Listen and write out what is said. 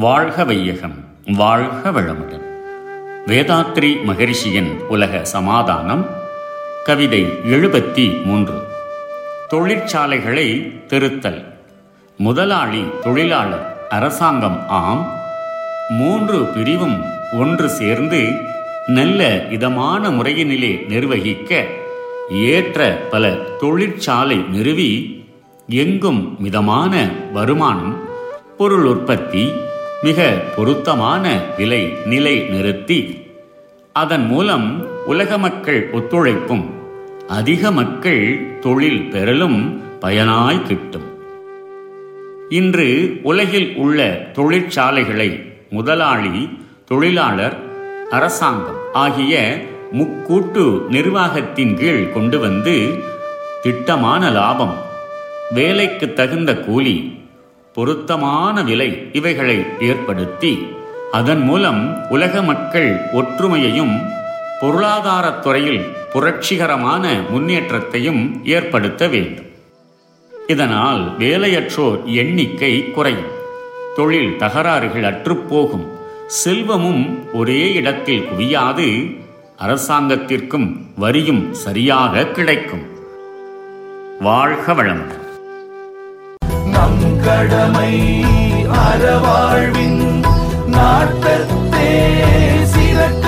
வாழ்க வையகம் வாழ்க வளமுடன். வேதாத்ரி மகரிஷியின் உலக சமாதானம் கவிதை எழுபத்தி மூன்று. தொழிற்சாலைகளை திருத்தல். முதலாளி தொழிலாளர் அரசாங்கம் ஆம். மூன்று பிரிவும் ஒன்று சேர்ந்து நல்ல இதமான முறையினிலே நிர்வகிக்க ஏற்ற பல தொழிற்சாலை நிறுவி எங்கும் மிதமான வருமானம் பொருள் உற்பத்தி மிக பொருத்தமான விலை நிலை நிறுத்தி அதன் மூலம் உலக மக்கள் ஒத்துழைப்பும் அதிக மக்கள் தொழில் பெறலும் பயனாய் கிட்டும். இன்று உலகில் உள்ள தொழிற்சாலைகளை முதலாளி தொழிலாளர் அரசாங்கம் ஆகிய முக்கூட்டு நிர்வாகத்தின் கீழ் கொண்டு வந்து திட்டமான லாபம் வேலைக்கு தகுந்த கூலி பொருத்தமான விலை இவைகளை ஏற்படுத்தி அதன் மூலம் உலக மக்கள் ஒற்றுமையையும் பொருளாதாரத் துறையில் புரட்சிகரமான முன்னேற்றத்தையும் ஏற்படுத்த வேண்டும். இதனால் வேலையற்றோர் எண்ணிக்கை குறையும் தொழில் தகராறுகள் அற்றுப்போகும் செல்வமும் ஒரே இடத்தில் குவியாது அரசாங்கத்திற்கும் வரியும் சரியாக கிடைக்கும். வாழ்க வளமுடன். கடமை அறவாழ்வின் நாட்டத்தே சிறக்க